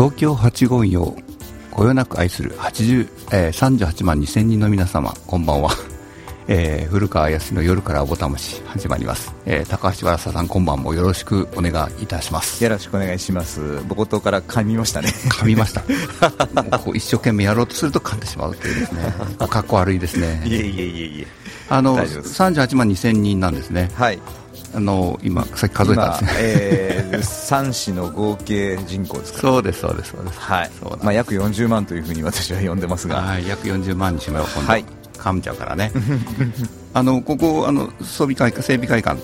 東京854こよなく愛する80、えー、38万2000人の皆様こんばんは、えー、古川康の夜からおぼたまし始まります、えー、高橋原さんこんばんもよろしくお願いいたします。よろしくお願いします。冒頭から噛みましたね。噛みました。もうこう一生懸命やろうとすると噛んでしまうというですね。かっこ悪いですね。いえいえいえいえ。あの38万2000人なんですね。はいあの今さっき数えたんですね、えー、3市の合計人口ですかそうですそうですそうです。はい。まあ、約40万というふうに私は呼んでますが。はい約40万にしまよう。今度、はい、噛んじゃうからねあのここあの装備会整備会館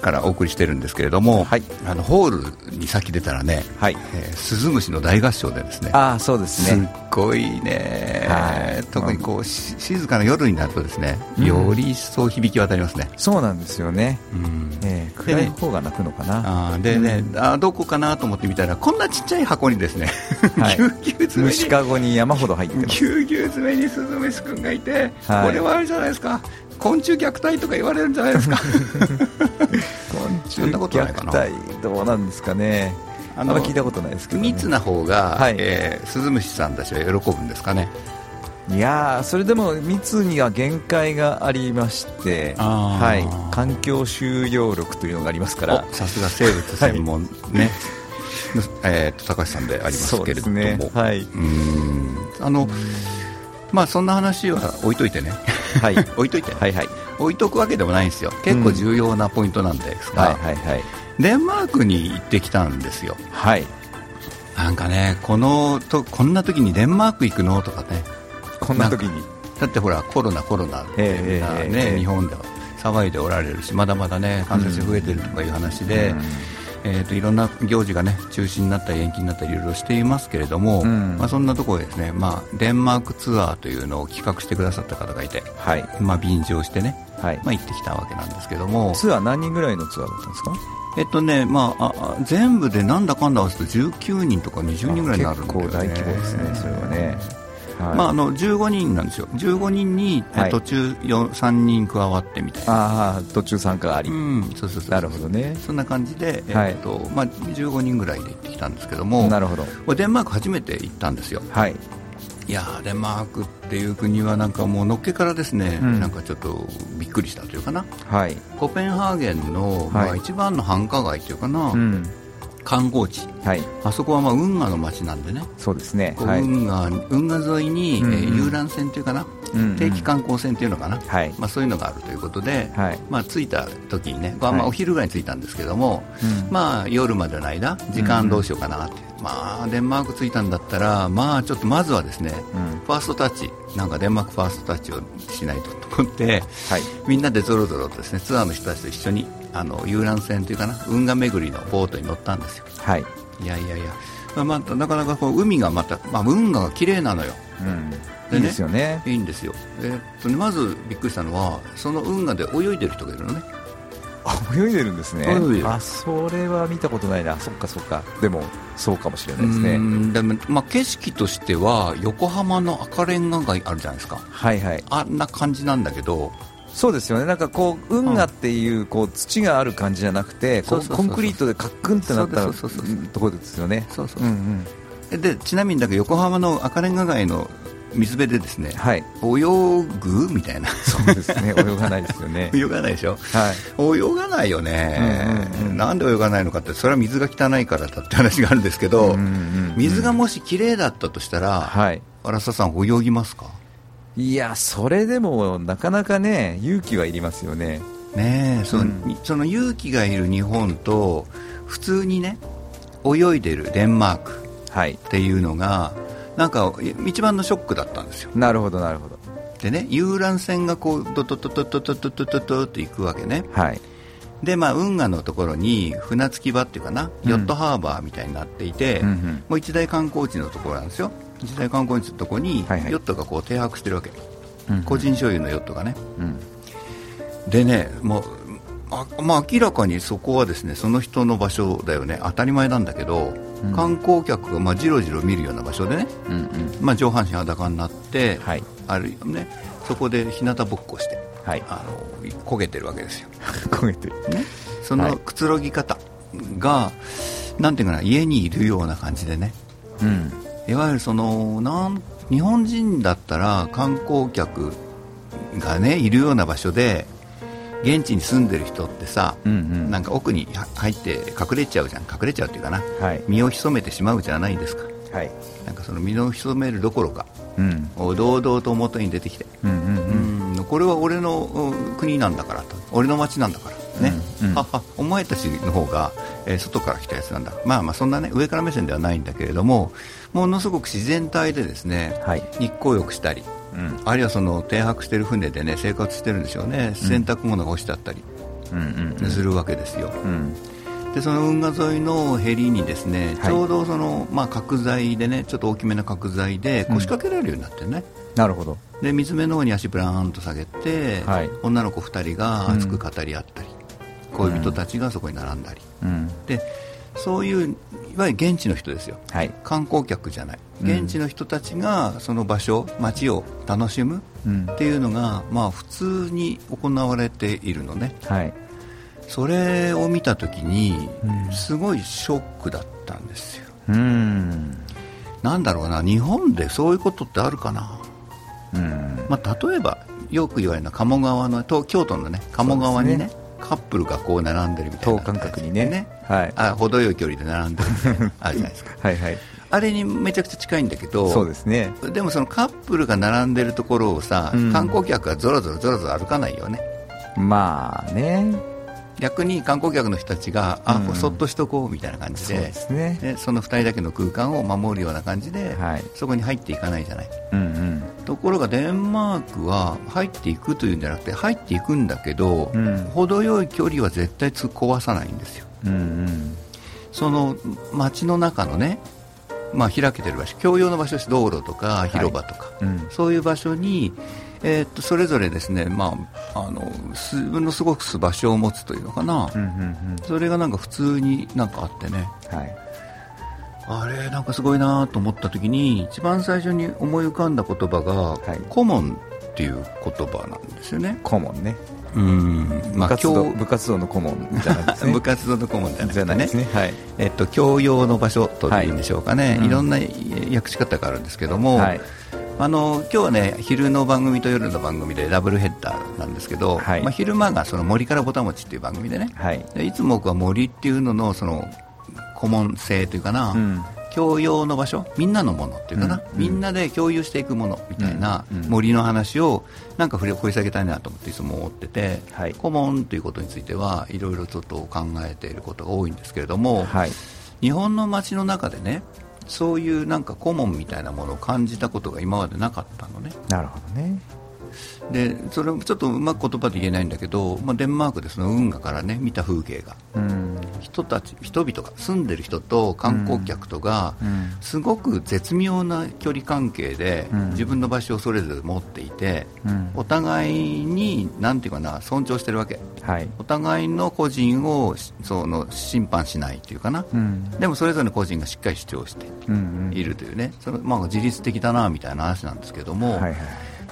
からお送りしてるんですけれども、はい、あのホールにさっき出たらね、はい。えー、スズムシの大合唱でですね。あそうですね。すっごいね、はい、特にこう静かな夜になるとですね、うん、より一層響き渡りますね。そうなんですよね、うん。えー、暗い方が泣くのかな。あでね、うん、あどこかなと思ってみたらこんなちっちゃい箱にですね、はい、ぎゅうぎゅう詰め虫かごに山ほど入ってます。ぎゅうぎゅう詰めにスズムシ君がいて、はい、これはあれじゃないですか昆虫虐待とか言われるんじゃないですか。昆虫虐待どうなんですかね。あの聞いたことないですけど、ね、密な方が、はい。えー、スズムシさんたちは喜ぶんですかね。いやそれでも密には限界がありまして、はい、環境収容力というのがありますから。さすが生物専門ね、はい。えー、高橋さんでありますけれども、ね。はい、うん。あのまあそんな話は置いといてね、はい、置いといて、はいはい、置いとくわけでもないんですよ。結構重要なポイントなんですが、うん、はいはいはい、デンマークに行ってきたんですよ。はい。なんかねこのとこんな時にデンマーク行くの？とかね。こんな時に？だってほらコロナコロナって、えー、ね、えー、日本では騒いでおられるしまだまだね感染者増えてるとかいう話で、うんえーと、といろんな行事が、ね、中止になったり延期になったりいろいろしていますけれども、うん、まあ、そんなところでですね、まあ、デンマークツアーというのを企画してくださった方がいて、はい。まあ、便乗してね、はい。まあ、行ってきたわけなんですけども。ツアー何人ぐらいのツアーだったんですか？えっとねまあ、あ全部でなんだかんだ合わせると19人とか20人ぐらいになるんで、ね、結構大規模ですね、それはね。はい、まあ、あの15人なんですよ、15人に、はい、途中3人加わってみたいな、あ途中参加あり、うん、そうそうそうなるほどね、そんな感じで、えーとまあ、15人ぐらいで行ってきたんですけども、なるほど。デンマーク初めて行ったんですよ。はい。いやデンマークっていう国はなんかもうのっけからですね、うん、なんかちょっとびっくりしたというかな、はい、コペンハーゲンの、まあ、一番の繁華街というかな、うん観光地、はい、あそこはまあ運河の街なんでね、そうですね、はい、運河運河沿いに、うんうん、えー、遊覧船というかな、うんうん、定期観光船というのかな、はい。まあ、そういうのがあるということで、はい。まあ、着いた時にね、まあ、お昼ぐらいに着いたんですけども、はい、まあ、夜までの間、時間どうしようかなって、うん、まあ、デンマーク着いたんだったら、まあ、ちょっとまずはですね、うん、ファーストタッチ、なんかデンマークファーストタッチをしないとと思って、はい、みんなでぞろぞろとですねツアーの人たちと一緒にあの遊覧船というかな運河巡りのボートに乗ったんですよ。はい。いやいやいや、まあ、まあ、なかなかこう海がまた、まあ、運河が綺麗なのよ、うん、いいですよね。いいんですよ、えー、っとね、まずびっくりしたのはその運河で泳いでる人がいるのね。あ泳いでるんですね。あそれは見たことないな。そっかそっか。でもそうかもしれないですね。でも、まあ、景色としては横浜の赤レンガ街あるじゃないですか。はいはい。あんな感じなんだけどそうですよね。なんかこう運河っていうこう土がある感じじゃなくてコンクリートでカックンってなったところですよねそう。そう、でちなみにだけ横浜の赤レンガ街の水辺でですね、はい、泳ぐみたいな。そうですね。泳がないですよね。泳がないでしょ、はい、泳がないよね、なんで泳がないのかってそれは水が汚いからだって話があるんですけど、水がもし綺麗だったとしたら、はい、さん泳ぎますか？いやそれでもなかなかね勇気はいりますよねねそ,うん、その勇気がいる日本と普通にね泳いでるデンマークっていうのが、はいなんか一番のショックだったんですよ。なるほどなるほど。でね遊覧船がこうドドドドドドドドドドって行くわけね。はい。でまあ運河のところに船着き場っていうかな、ヨットハーバーみたいになっていて、うんうん、もう一大観光地のところなんですよ。一大観光地のところにヨットがこう停泊してるわけ。はいはい、個人所有のヨットがね。うん、でねもうあまあ、明らかにそこはですねその人の場所だよね。当たり前なんだけど、うん、観光客がまあじろじろ見るような場所でね、うんうん、まあ、上半身裸になって、はい、あるよねそこで日向ぼっこして、はい、あの焦げてるわけですよ。焦げてる、ね、そのくつろぎ方が、はい、なんていうかな家にいるような感じでね。うん、いわゆるそのなん日本人だったら観光客がねいるような場所で現地に住んでる人ってさ、うんうん、なんか奥に入って隠れちゃうじゃん。隠れちゃうっていうかな、はい、身を潜めてしまうじゃないですか、はい、なんかその身を潜めるどころか、うん、堂々と表に出てきて、うんうんうん、これは俺の国なんだからと。俺の町なんだからね、うんうん、ははお前たちの方が、えー、外から来たやつなんだ。まあまあそんなね上から目線ではないんだけれどもものすごく自然体でですね、はい、日光浴したり、うん、あるいはその停泊している船でね生活してるんでしょうね、洗濯物が干してあったりするわけですよ。うん。でその運河沿いのへりにですね、はい、ちょうどその、まあ、角材でねちょっと大きめな角材で腰掛けられるようになってね、なるほど。で水目の方に足ブラーンと下げて、はい、女の子2人が熱く語り合ったり、恋人たちがそこに並んだり、うん、でそういういわゆる現地の人ですよ、はい、観光客じゃない。現地の人たちがその場所街を楽しむっていうのが、まあ、普通に行われているのね、はい、それを見た時にすごいショックだったんですよ、うん、なんだろうな日本でそういうことってあるかな、うん。まあ、例えばよく言われるのは鴨川の京都のね鴨川にねカップルがこう並んでるみたいな等間隔にね。ね、はい、あ程よい距離で並んでるみたいなあるじ。ゃないですかはい、はい、あれにめちゃくちゃ近いんだけどそうですね。でもそのカップルが並んでるところをさ、うん、観光客がぞろぞろぞろぞろ歩かないよね。まあね逆に観光客の人たちが、あ、うん、そっとしとこうみたいな感じでそね、でその2人だけの空間を守るような感じで、はい、そこに入っていかないじゃない、うんうん、ところがデンマークは入っていくというんじゃなくて入っていくんだけど、うん、程よい距離は絶対壊さないんですよ、うんうん、その街の中のねまあ、開けてる場所共用の場所です。道路とか広場とか、はいうん、そういう場所にえー、っとそれぞれですね、まあ、あの自分のすごく場所を持つというのかな、うんうんうん、それがなんか普通になんかあってね、はい、あれなんかすごいなと思った時に一番最初に思い浮かんだ言葉が、はい、顧問っていう言葉なんですよね。顧問ね。うん。まあ、部活動部活動の顧問じゃないですね部活動の顧問じゃないですね。はい、えっと、教養の場所というんでしょうかね、はい、いろんな訳し方があるんですけども、はいあの今日はね昼の番組と夜の番組でダブルヘッダーなんですけど、はい、まあ、昼間がその森からぼたもちっていう番組でね、はい、でいつも僕は森っていうののその顧問性というかな、うん、共用の場所みんなのものっていうかな、うん、みんなで共有していくものみたいな森の話をなんか掘り下げたいなと思っていつも思ってて、はい、顧問ということについてはいろいろちょっと考えていることが多いんですけれども、はい、日本の街の中でねそういうなんか顧問みたいなものを感じたことが今までなかったのね。なるほどね。でそれもちょっとうまく言葉で言えないんだけど、まあ、デンマークでその運河からね見た風景が、うん、人たち人々が住んでる人と観光客とが、すごく絶妙な距離関係で、自分の場所をそれぞれ持っていて、お互いに何ていうかな尊重してるわけ、はい、お互いの個人をその審判しないというかな、でもそれぞれの個人がしっかり主張しているというね、そのまあ、自律的だなみたいな話なんですけども。はいはい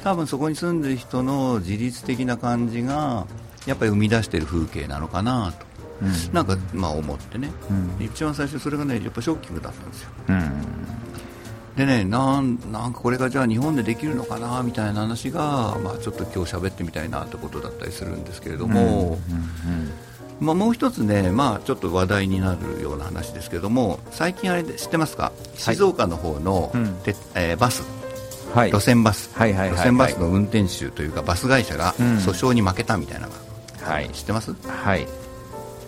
多分そこに住んでる人の自律的な感じがやっぱり生み出している風景なのかなと、うん、なんかまあ思ってね、うん、一番最初それがねやっぱショッキングだったんですよ、うん、でねなんなんかこれがじゃあ日本でできるのかなみたいな話が、まあ、ちょっと今日喋ってみたいなってことだったりするんですけれども、まあ、もう一つね、まあ、ちょっと話題になるような話ですけども最近あれ知ってますか？静岡の方の、はい、えー、バス。はい、路線バス、路線バスの運転手というかバス会社が訴訟に負けたみたいなのが、はい、知ってます？はい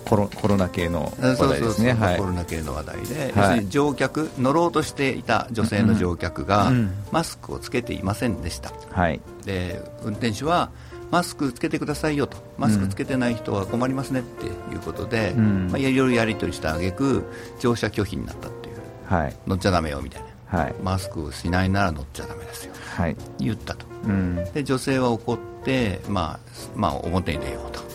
コロコロナ系の話題ですね。コロナ系の話題で、はい、乗客乗ろうとしていた女性の乗客が、マスクをつけていませんでした、はい、で運転手はマスクつけてくださいよと。マスクつけてない人は困りますねっていうことで、うん、まあ、いろいろやり取りした挙句乗車拒否になったっていう、はい、乗っちゃだめよみたいな。はい、マスクをしないなら乗っちゃだめですよ、はい、言ったと、うん、で女性は怒って、まあまあ、表に出ようと、うん、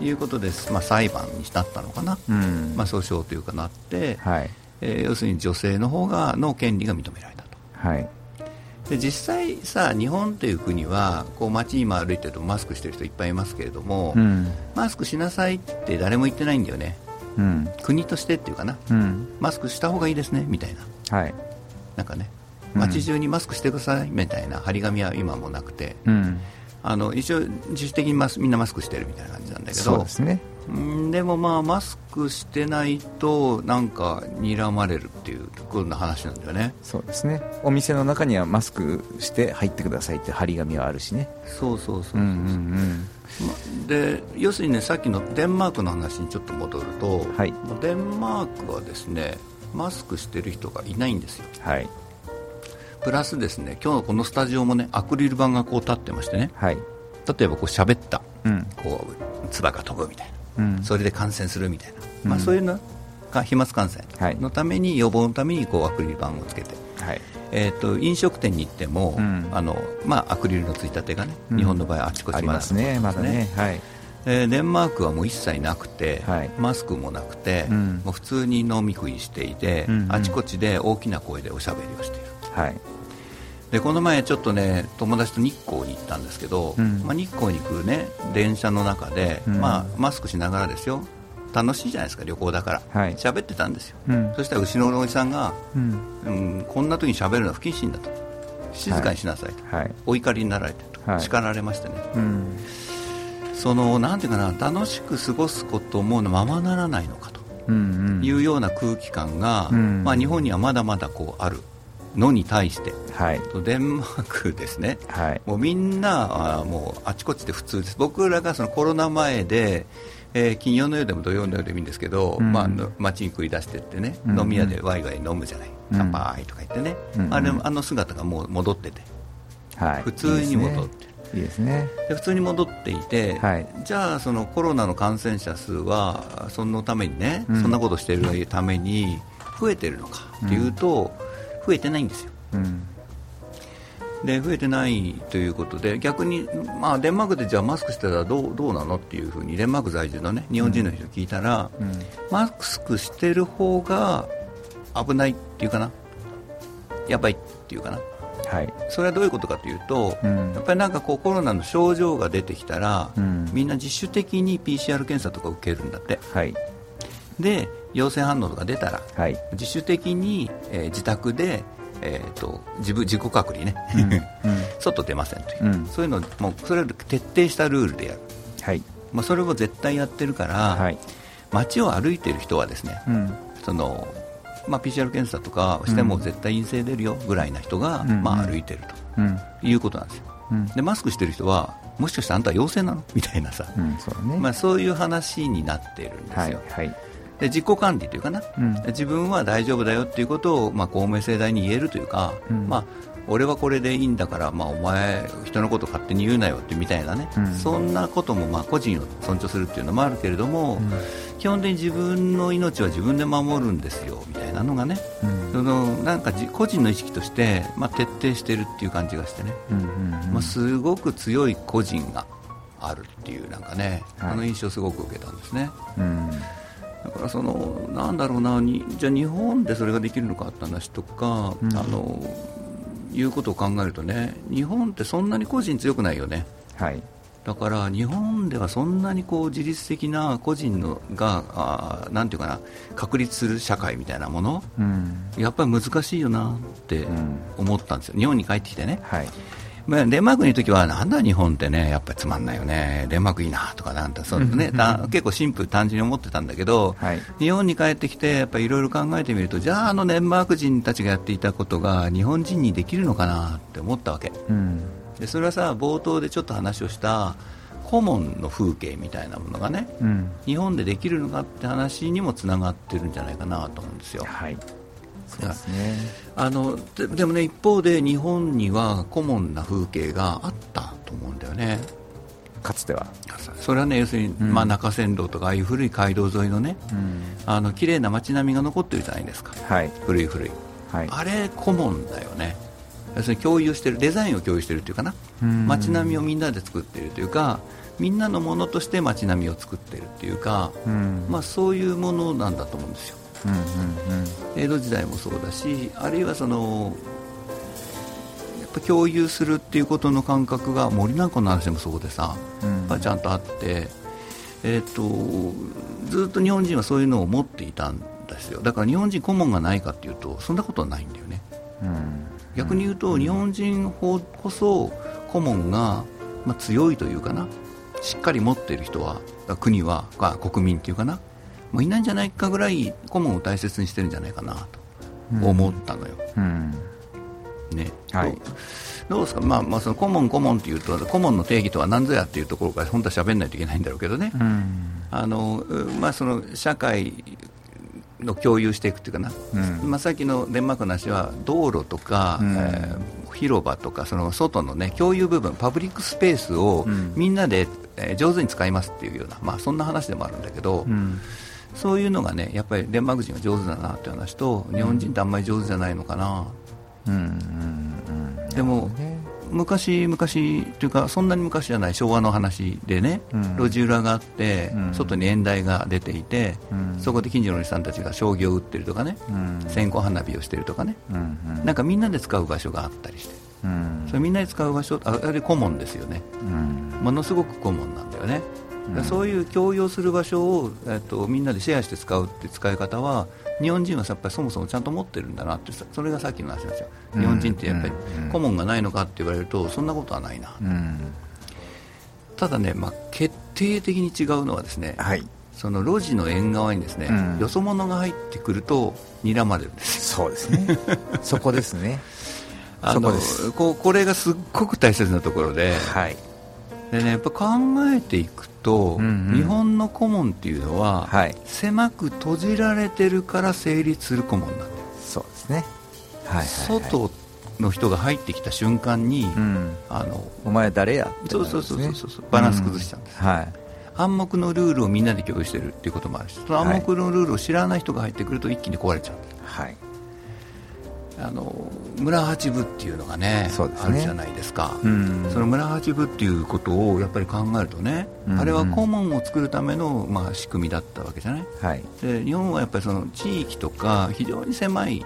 いうことです、まあ、裁判になったのかな、うん、まあ、訴訟というかなって、はい。えー、要するに女性の方がの権利が認められたと。はい。で実際さ日本という国はこう街今歩いてるとマスクしてる人いっぱいいますけれども、うん、マスクしなさいって誰も言ってないんだよね、うん、国としてっていうかな、うん、マスクした方がいいですねみたいな、はい、なんかね。街中にマスクしてくださいみたいな張り紙は今もなくて、うん、あの一応自主的にマスみんなマスクしてるみたいな感じなんだけど。そうですね。でもまあマスクしてないとなんか睨まれるっていうこんな話なんだよね。そうですね。お店の中にはマスクして入ってくださいって張り紙はあるしね。そうそうそうそう,、うんうんうん、で要するにねさっきのデンマークの話にちょっと戻ると、はい、デンマークはですねマスクしてる人がいないんですよ。はいプラスですね今日のこのスタジオもねアクリル板がこう立ってましてね、はい、例えばこう喋った、うん、こう唾が飛ぶみたいな、うん、それで感染するみたいな、うん、まあ、そういうのが飛沫感染のために、予防のためにこうアクリル板をつけて、はい。えーと、飲食店に行っても、あのまあ、アクリルのついたてがね、日本の場合あちこちありますねまだね、はい。えー、デンマークはもう一切なくて、はい、マスクもなくて、うん、もう普通に飲み食いしていて、うんうん、あちこちで大きな声でおしゃべりをしている、はい、でこの前ちょっとね友達と日光に行ったんですけど、うん、まあ、日光に来るね電車の中で、うん、まあ、マスクしながらですよ。楽しいじゃないですか旅行だから。喋、はい、ってたんですよ、うん、そしたら後ろのおじさんが、うん。こんな時に喋るのは不謹慎だと。静かにしなさいと、はい、お怒りになられてと、叱られましてね、そのなんていうかな楽しく過ごすこともままならないのかと。いうような空気感が、まあ、日本にはまだまだこうあるのに対して、はい、デンマークですね、はい、もうみんなあもうあちこちで普通です。僕らがそのコロナ前で、えー、金曜の夜でも土曜の夜でもいいんですけど、うん、まあ、街に繰り出してってね、うん、飲み屋でワイワイ飲むじゃない、うん、乾杯とか言ってね、あれあの姿がもう戻ってて、はい、普通に戻って。る。いいですね。で普通に戻っていて、はい、じゃあそのコロナの感染者数はそのためにね、そんなことしているために増えてるのかっていうと、増えてないんですよ、うん、で増えてないということで逆に、まあ、デンマークでじゃあマスクしてたらどうどうなのっていうふうにデンマーク在住の、ね、日本人の人に聞いたら、うん、マスクしてる方が危ないっていうかな。やばいっていうかな、はい、それはどういうことかというと、うん、やっぱりなんかこうコロナの症状が出てきたら、うん、みんな自主的に PCR 検査とか受けるんだって、はい、で陽性反応とか出たら、はい、自主的に、えー、自宅で、えーと、自分自己隔離ね、うんうん、外出ませんという、うん、そういうのもうそれを徹底したルールでやる、はい。まあ、それを絶対やってるから、はい、街を歩いている人はですね、そのまあ、PCR 検査とかしても絶対陰性出るよぐらいな人が、まあ、歩いてると、いうことなんですよ、でマスクしてる人はもしかしてあんたは陽性なの？みたいなさ、そうね。まあ、そういう話になってるんですよ。はい、はいで自己管理というかな、うん、自分は大丈夫だよっていうことを、まあ、公明正大に言えるというか、うん、まあ、俺はこれでいいんだから、まあ、お前、人のこと勝手に言うなよってみたいなね、うん、そんなことも、まあ、個人を尊重するっていうのもあるけれども、基本的に自分の命は自分で守るんですよみたいなのがね、そのなんか個人の意識として、まあ、徹底してるっていう感じがしてね、まあ、すごく強い個人があるっていうなんかね、はい、あの印象をすごく受けたんですね。うんだからそのなんだろうなにじゃあ日本でそれができるのかって話とか、うん、あのいうことを考えるとね日本ってそんなに個人強くないよね。はい。だから日本ではそんなにこう自律的な個人のがあなんていうかな確立する社会みたいなもの、うん、やっぱり難しいよなって思ったんですよ、日本に帰ってきてね、はい、まあ、デンマークにいるときは、なんだ日本ってね、やっぱりつまんないよね、デンマークいいなとかなんて、そうね、結構シンプル、単純に思ってたんだけど、はい、日本に帰ってきて、やっぱりいろいろ考えてみると、じゃあ、あのデンマーク人たちがやっていたことが、日本人にできるのかなって思ったわけ、うん、でそれはさ、冒頭でちょっと話をした、顧問の風景みたいなものがね、うん、日本でできるのかって話にもつながってるんじゃないかなと思うんですよ。はいそうですね。あのででもね一方で日本にはコモンな風景があったと思うんだよね。かつては。それはね要するに、うん、まあ、中山道とかああいう古い街道沿いのね、うん、あの綺麗な街並みが残ってるじゃないですか、はい、古い古い、はい、あれコモンだよね。要するに共有してるデザインを共有してるっていうかな。街並みをみんなで作っているというかみんなのものとして街並みを作っているっていうか、うん、まあ、そういうものなんだと思うんですよ。うんうんうん、江戸時代もそうだしあるいはそのやっぱ共有するっていうことの感覚が森なんかの話もそうでさ、うん、ちゃんとあって、えーと、ずっと日本人はそういうのを持っていたんですよ。だから日本人顧問がないかっていうとそんなことはないんだよね。うん、逆に言うと、日本人こそ顧問が、まあ、強いというかな。しっかり持っている人は国は国民っていうかなもういないんじゃないかぐらい顧問を大切にしてるんじゃないかなと思ったのよ。うん。ね。はい、どうですか、まあまあ、その顧問、顧問っていうと顧問の定義とは何ぞやっていうところから本当は喋らないといけないんだろうけどね、うん、あのまあ、その社会の共有していくっていうかな、うん。まあ、さっきのデンマークの話は道路とか、うん、えー、広場とかその外の、ね、共有部分パブリックスペースをみんなで、えー、上手に使いますっていうような、まあ、そんな話でもあるんだけど、うん、そういうのがねやっぱりデンマーク人は上手だなって話と日本人ってあんまり上手じゃないのかな。うんうんうん、でも、昔々というかそんなに昔じゃない昭和の話でね、うん、路地裏があって、うん、外に縁台が出ていて、うん、そこで近所のおじさんたちが将棋を打ってるとかね、線香花火をしてるとかね、なんかみんなで使う場所があったりして、それみんなで使う場所あれ顧問ですよね、ものすごく顧問なんだよね。そういう共用する場所を、えっと、みんなでシェアして使うって使い方は日本人はやっぱりそもそもちゃんと持ってるんだなってそれがさっきの話なんですよ、日本人ってやっぱり顧問がないのかって言われるとそんなことはないな、ただね、まあ、決定的に違うのはですね、はい、その路地の縁側にですね、うん、よそ者が入ってくると睨まれるんです。そうですね。そこですね。あのここれがすっごく大切なところで,、はい、でね、やっぱ考えていくと、うんうん、日本の顧問っていうのは、はい、狭く閉じられてるから成立する顧問なんだ。よそうですね、はい、はい、外の人が入ってきた瞬間に、うん、あのお前誰やって、ね、そうそうそうそうそう。バランス崩しちゃうんです、うん、はい。暗黙のルールをみんなで共有してるっていうこともあるしその暗黙のルールを知らない人が入ってくると一気に壊れちゃう、はい、あの村八部っていうのがね、ね、あるじゃないですか、うん、その村八部っていうことをやっぱり考えるとね、うん。うん、あれは顧問を作るための、まあ、仕組みだったわけじゃない、はい、で日本はやっぱりその地域とか非常に狭い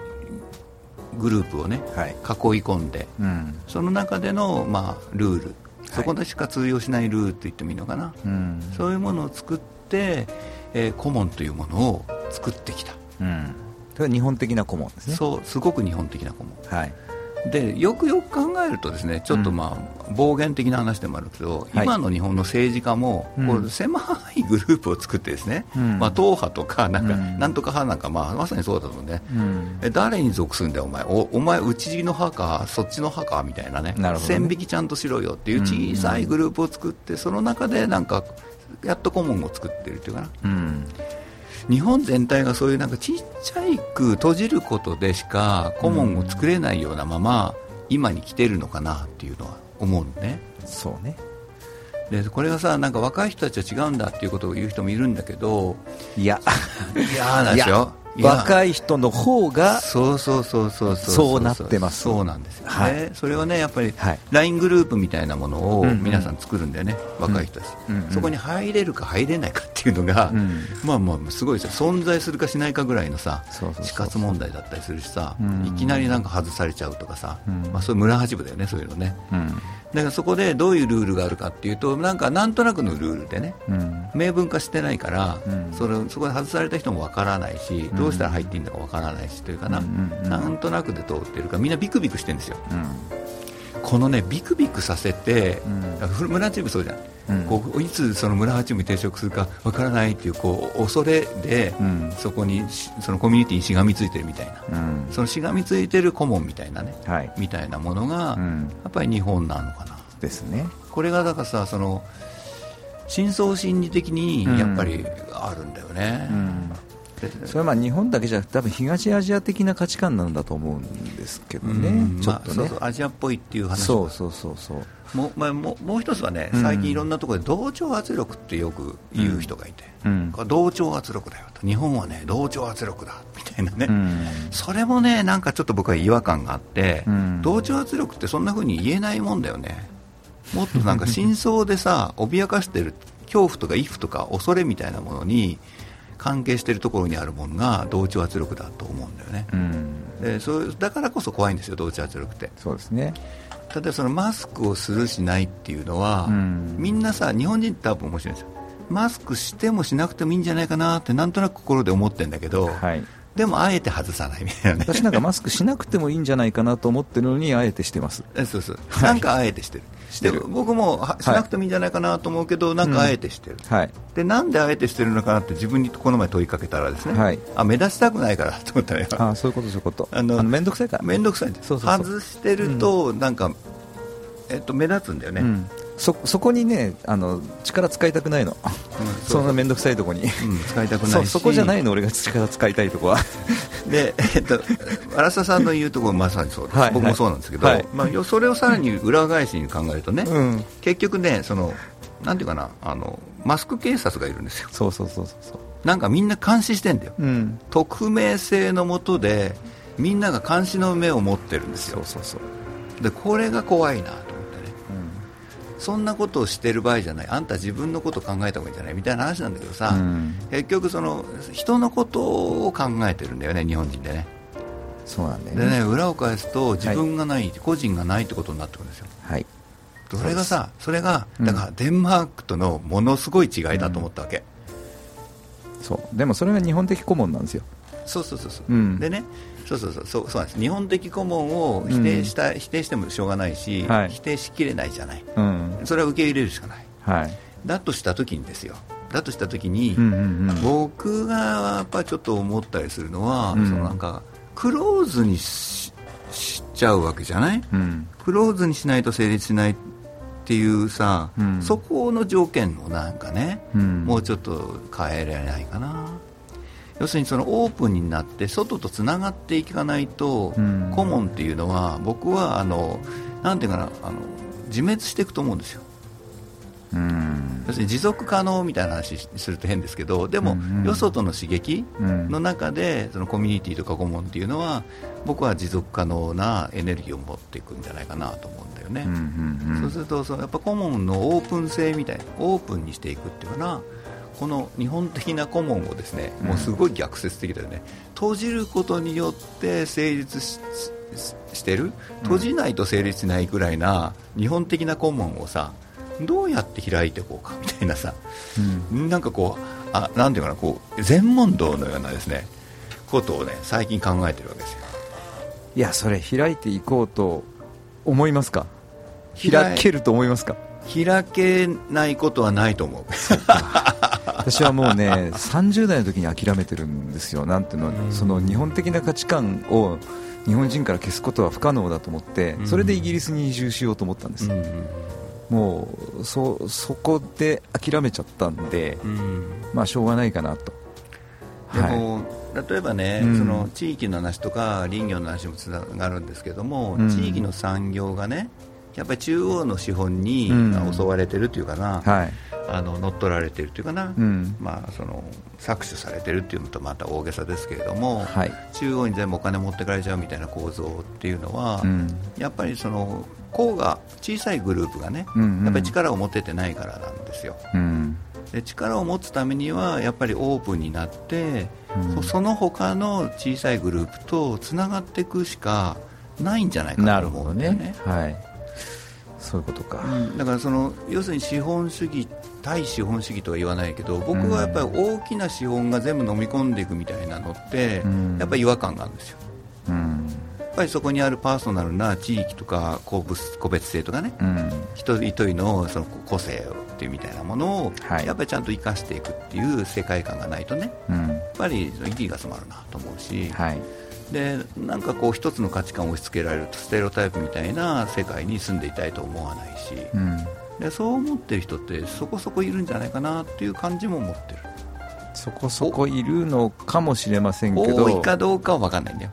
グループをね、はい、囲い込んで、うん、その中での、まあ、ルール。そこでしか通用しないルールと言ってもいいのかな、はい、そういうものを作って、えー、顧問というものを作ってきた。うんそれは日本的な顧問ですね。そうすごく日本的な顧問。はい。でよくよく考えるとですねちょっとまあ、暴言的な話でもあるけど、はい、今の日本の政治家も、こう狭いグループを作ってですね、うん、まあ、党派とかなんか、うん、なんとか派なんか、まあ、まさにそうだと思うね、うん、え誰に属するんだよお前。おお前うちの派かそっちの派かみたいなね。なね。線引きちゃんとしろよっていう小さいグループを作って、その中でなんかやっと顧問を作ってるっていうかな。うん日本全体がそういうなんかちっちゃいく閉じることでしか顧問を作れないようなまま今に来てるのかなっていうのは思うのね。そうね。でこれがさなんか若い人たちは違うんだっていうことを言う人もいるんだけどいや。いやなんですよ若い人の方がそうそうそうそうそうなってます。そうなんですよ、ね、はい、それはねやっぱり LINE グループみたいなものを皆さん作るんだよね、うん、若い人たち、うん、そこに入れるか入れないかっていうのが、うん、まあまあすごいですよ。存在するかしないかぐらいのさ死活問題だったりするしさ、いきなりなんか外されちゃうとかさ、まあ、そういう村八分だよねそういうのね、だからそこでどういうルールがあるかっていうとなんかなんとなくのルールでね、うん、明文化してないから、うん、それそこで外された人もわからないし、どうしたら入っていいんだかわからないしというかな、なんとなくで通ってるかみんなビクビクしてるんですよ、このねビクビクさせて、村チームそうじゃんうん、こういつその村八部に定職するかわからないっていうこう恐れで、うん、そこにそのコミュニティにしがみついてるみたいな、うん、そのしがみついてる顧問みたいなね、はい、みたいなものが、やっぱり日本なのかな。ですね。これがだからさその深層心理的にやっぱりあるんだよね、それはまあ日本だけじゃなくて多分東アジア的な価値観なんだと思うんですけどね、ちょっとね、まあ、そうそうアジアっぽいっていう話そうそうそうそう。も,、まあ、ももう一つはね最近いろんなところで同調圧力ってよく言う人がいて、うん、同調圧力だよと。日本はね同調圧力だみたいなね、うん、それもねなんかちょっと僕は違和感があって、うん、同調圧力ってそんなふうに言えないもんだよね。もっとなんか真相でさ 脅かしてる恐怖とか畏怖とか恐れみたいなものに関係しているところにあるものが同調圧力だと思うんだよね、うん、でそうだからこそ怖いんですよ同調圧力って。そうですね。例えばそのマスクをするしないっていうのは、うん、みんなさ日本人って多分面白いんですよ。マスクしてもしなくてもいいんじゃないかなってなんとなく心で思ってるんだけど、はい、でもあえて外さないみたいな、ね、私なんかマスクしなくてもいいんじゃないかなと思ってるのにあえてしてます。そうそう、なんかあえてしてる。してる。僕もしなくてもいいんじゃないかなと思うけど、はい、なんかあえてしてる、はい、でなんであえてしてるのかなって自分にこの前問いかけたらですね、はい、あ目立ちたくないからと思ったらあそういうことそういうこと。あの面倒くさいから。面倒くさい。んです外してると、なんか、えっと、目立つんだよね、うんそそこにねあの力使いたくないの、うん、そんな面倒くさいとこに、うん、使いたくないそこじゃないの俺が。力使いたいとこは。で、えっと、荒田さんの言うところまさにそうです、はい、僕もそうなんですけど、はい、まあ、それをさらに裏返しに考えるとね、うん、結局ねそのなんていうかなあのマスク警察がいるんですよ。そうそうそうそうなんかみんな監視してんだよ、うん、匿名性のもとでみんなが監視の目を持ってるんですよ。そうそうそう。でこれが怖いなそんなことをしてる場合じゃない。あんた自分のことを考えた方がいいんじゃない？みたいな話なんだけどさ、うん、結局その人のことを考えてるんだよね日本人でね。そうなんだよね。でね裏を返すと自分がない、はい、個人がないってことになってくるんですよ。はい。それがさそれがだからデンマークとのものすごい違いだと思ったわけ、うん、そう。でもそれが日本的顧問なんですよ。そうそうそうそう、うん、でねそうそうそう。そうそうなんです。日本的顧問を否定した、うん、否定してもしょうがないし、はい、否定しきれないじゃない、うん、それは受け入れるしかない、はい、だとした時にですよ。だとした時に、うんうんうん、僕がやっぱちょっと思ったりするのは、うん、そのなんかクローズにししちゃうわけじゃない、うん、クローズにしないと成立しないっていうさ、うん、そこの条件をなんかね、もうちょっと変えられないかな。要するにそのオープンになって外とつながっていかないと、うん、顧問っていうのは僕はあのなんていうかなあの自滅していくと思うんですよ。うん、要するに持続可能みたいな話すると変ですけどでも、うんうん、よそとの刺激の中でそのコミュニティとか顧問っていうのは僕は持続可能なエネルギーを持っていくんじゃないかなと思うんだよね、うんうんうん、そうするとそのやっぱ顧問のオープン性みたいなオープンにしていくっていうかなこの日本的な顧問をですね、もうすごい逆説的だよね、閉じることによって成立してる、閉じないと成立しないぐらいな日本的な顧問をさ、どうやって開いていこうかみたいなさ、うん、なんかこう、あなんていうかな、こう全問答のようなですねことをね最近考えてるわけですよ。いや、それ開いていこうと思いますか？開けると思いますか？開けないことはないと思う 私はもうね30代の時に諦めてるんですよ。なんていうのその日本的な価値観を日本人から消すことは不可能だと思ってそれでイギリスに移住しようと思ったんです、もうそそこで諦めちゃったんで、まあしょうがないかなと。でも、はい、例えばね、うん、その地域の話とか林業の話もつながるんですけども、うん、地域の産業がねやっぱり中央の資本に襲われてるというかな、はい、あの乗っ取られてるというかな、うん、まあ、その搾取されてるっていうのとまた大げさですけれども、はい、中央に全部お金持ってかれちゃうみたいな構造っていうのは、うん、やっぱりその甲が小さいグループがね、うんうん、やっぱり力を持ててないからなんですよ。うん。で力を持つためにはやっぱりオープンになって、うん、その他の小さいグループとつながっていくしかないんじゃないかと思うんだよね。はい、そういうことか、うん、だからその要するに資本主義対資本主義とは言わないけど僕はやっぱり大きな資本が全部飲み込んでいくみたいなのって、うん、やっぱり違和感があるんですよ、うん、やっぱりそこにあるパーソナルな地域とか個個別性とかね、うん、一人一人のその個性っていうみたいなものを、はい、やっぱりちゃんと生かしていくっていう世界観がないとね、やっぱり意義が詰まるなと思うし、はい。でなんかこう一つの価値観を押し付けられるとステレオタイプみたいな世界に住んでいたいと思わないし、うん、でそう思ってる人ってそこそこいるんじゃないかなっていう感じも持ってる。そこそこいるのかもしれませんけど。多いかどうかは分かんないんだよ、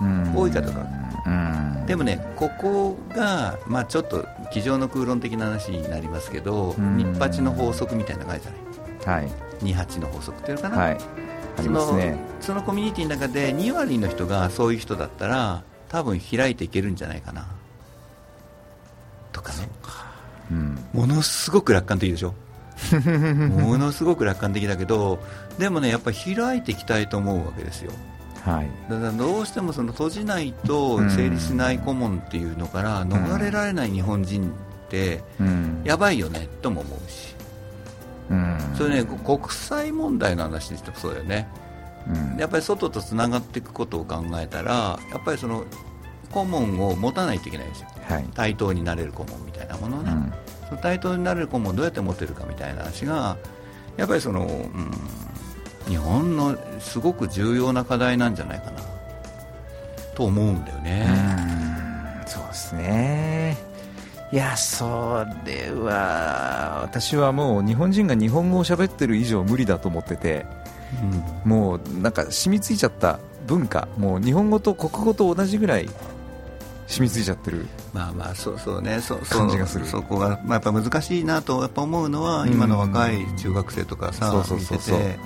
うん、多いかどうか、うん、でもねここが、まあ、ちょっと机上の空論的な話になりますけど、うん、日八の法則みたいな感じじゃない、はい、二八の法則っていうのかな、はい。ありますね。そのコミュニティの中で2割の人がそういう人だったら多分開いていけるんじゃないかな。とかね。うん、ものすごく楽観的でしょ？ものすごく楽観的だけどでもねやっぱり開いていきたいと思うわけですよ。はい、だからどうしてもその閉じないと成立しない顧問っていうのから逃れられない日本人ってやばいよねとも思うし、うん、それね国際問題の話にしてもそうだよね。うん、やっぱり外とつながっていくことを考えたらやっぱりその顧問を持たないといけないですよ、はい、対等になれる顧問みたいなものをね、うん、対等になれる顧問をどうやって持てるかみたいな話がやっぱりその、うん、日本のすごく重要な課題なんじゃないかな。と思うんだよね。そうですね。いやそれは私はもう日本人が日本語を喋ってる以上無理だと思ってて、うん、もうなんか染みついちゃった文化。もう日本語と国語と同じぐらい染みついちゃってるまあまあそうそうね。そ感じがする。そこが、まあ、やっぱ難しいなとやっぱ思うのは、今の若い中学生とかさ見てて。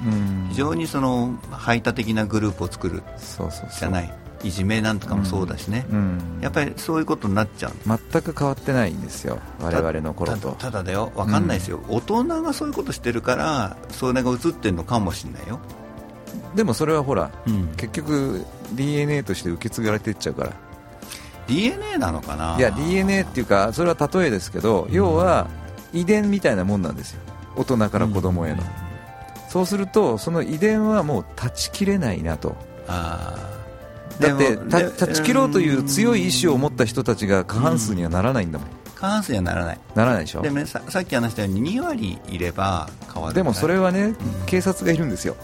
非常にその排他的なグループを作るじゃない。いじめなんとかもそうだしね、うん。うん、やっぱりそういうことになっちゃう。全く変わってないんですよ、我々の頃と。ただだよ、分かんないですよ、うん、大人がそういうことしてるから、それが映ってるのかもしれないよ。でもそれはほら、結局 DNA として受け継がれていっちゃうから DNA なのかな？いや DNA っていうかそれは例えですけど、要は遺伝みたいなもんなんですよ。大人から子供への、そうするとその遺伝はもう断ち切れないなと。あだって断ち切ろうという強い意志を持った人たちが過半数にはならないんだもん、過半数にはならない。ならないでしょ？でも、ね、ささっき話したように2割いれば変わる。でもそれはね、うん、警察がいるんですよ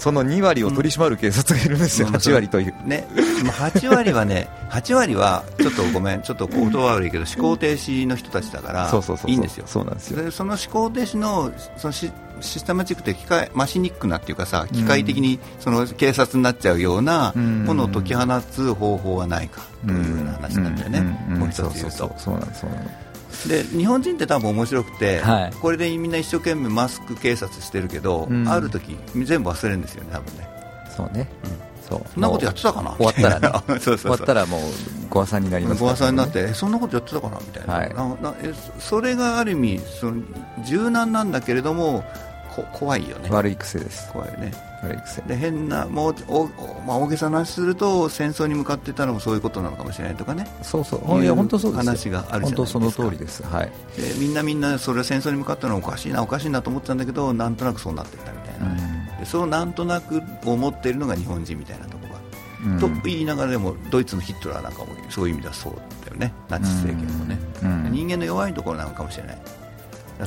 その2割を取り締まる警察がいるんですよ、うん、8割という、ね、8割はね、8割はちょっとごめん、ちょっと言葉悪いけど、思考停止の人たちだから、いいんですよ、そうなんですよ。でその思考停止のそのシシステマチックって機械マシニックなっていうかさ、機械的にその警察になっちゃうようなものを解き放つ方法はないかというような話なんだよね、もう一つ言うと。そうなんです。そうなんですで日本人って多分面白くて、はい、これでみんな一生懸命マスク警察してるけど、うん、ある時全部忘れるんですよね、多分ね。そうね、うん、そう。そんなことやってたかな？終わったらね。そうそう終わったらもうご破産になります、ね、ご破産になってそんなことやってたかな？みたいな。はい、ななそれがある意味その柔軟なんだけれどもこ怖いよね。悪い癖です。怖いよね。悪い癖。で変なもうお、まあ、大げさな話すると戦争に向かってたのもそういうことなのかもしれないとかね。そうそう。いや本当そうです話があるじゃないですか。本当その通りです。はい。でみんなみんなそれは戦争に向かったのはおかしいなおかしいなと思ってたんだけどなんとなくそうなってたみたいな、うん、でそのなんとなく思っているのが日本人みたいなところが、うん、と言いながらでもドイツのヒットラーなんかもそういう意味ではそうだよね。ナチス政権もね、うん、人間の弱いところなのかもしれない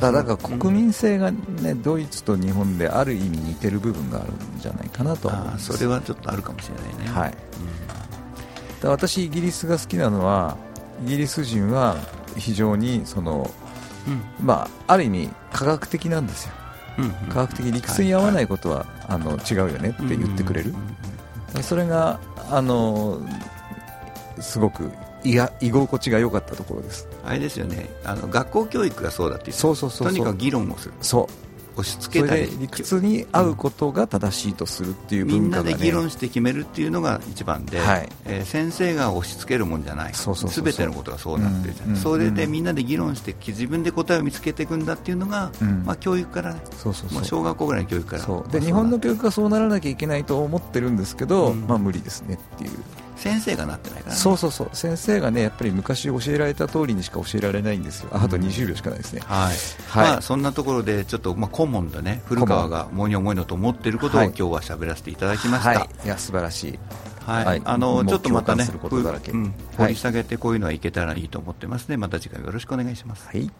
だだから国民性が、ね、ドイツと日本である意味似てる部分があるんじゃないかなと思いますそれはちょっとあるかもしれないね、はい。うん、私、イギリスが好きなのはイギリス人は非常にその、うん。まあ、ある意味科学的なんですよ、うんうん、科学的理屈に合わないことは、はい。あの違うよねって言ってくれる、それがあのすごくいや居心地が良かったところです。あれですよね。あの学校教育がそうだってそうそうそうとにかく議論をする。そう。押し付けたり。理屈に合うことが正しいとするっていう文化が、ね、みんなで議論して決めるっていうのが一番で、はい。えー、先生が押し付けるもんじゃない。すべてのことがそうなってるうん、それでみんなで議論して自分で答えを見つけていくんだっていうのが、うん、まあ、教育から。ねそうそうそう。小学校ぐらいの教育から。で日本の教育がそうならなきゃいけないと思ってるんですけど、うん、まあ無理ですねっていう先生がなってないから、ね、そうそうそう。先生がねやっぱり昔教えられた通りにしか教えられないんですよ。あと20秒しかないですね、はい、はい、まあ、そんなところでちょっと、まあ、顧問だね古川が思い。に思いのと思っていることを、今日は喋らせていただきました、はい、いや素晴らしい。はい、あのちょっとまたね、うん、掘り下げてこういうのはいけたらいいと思ってますね、また次回よろしくお願いします。はい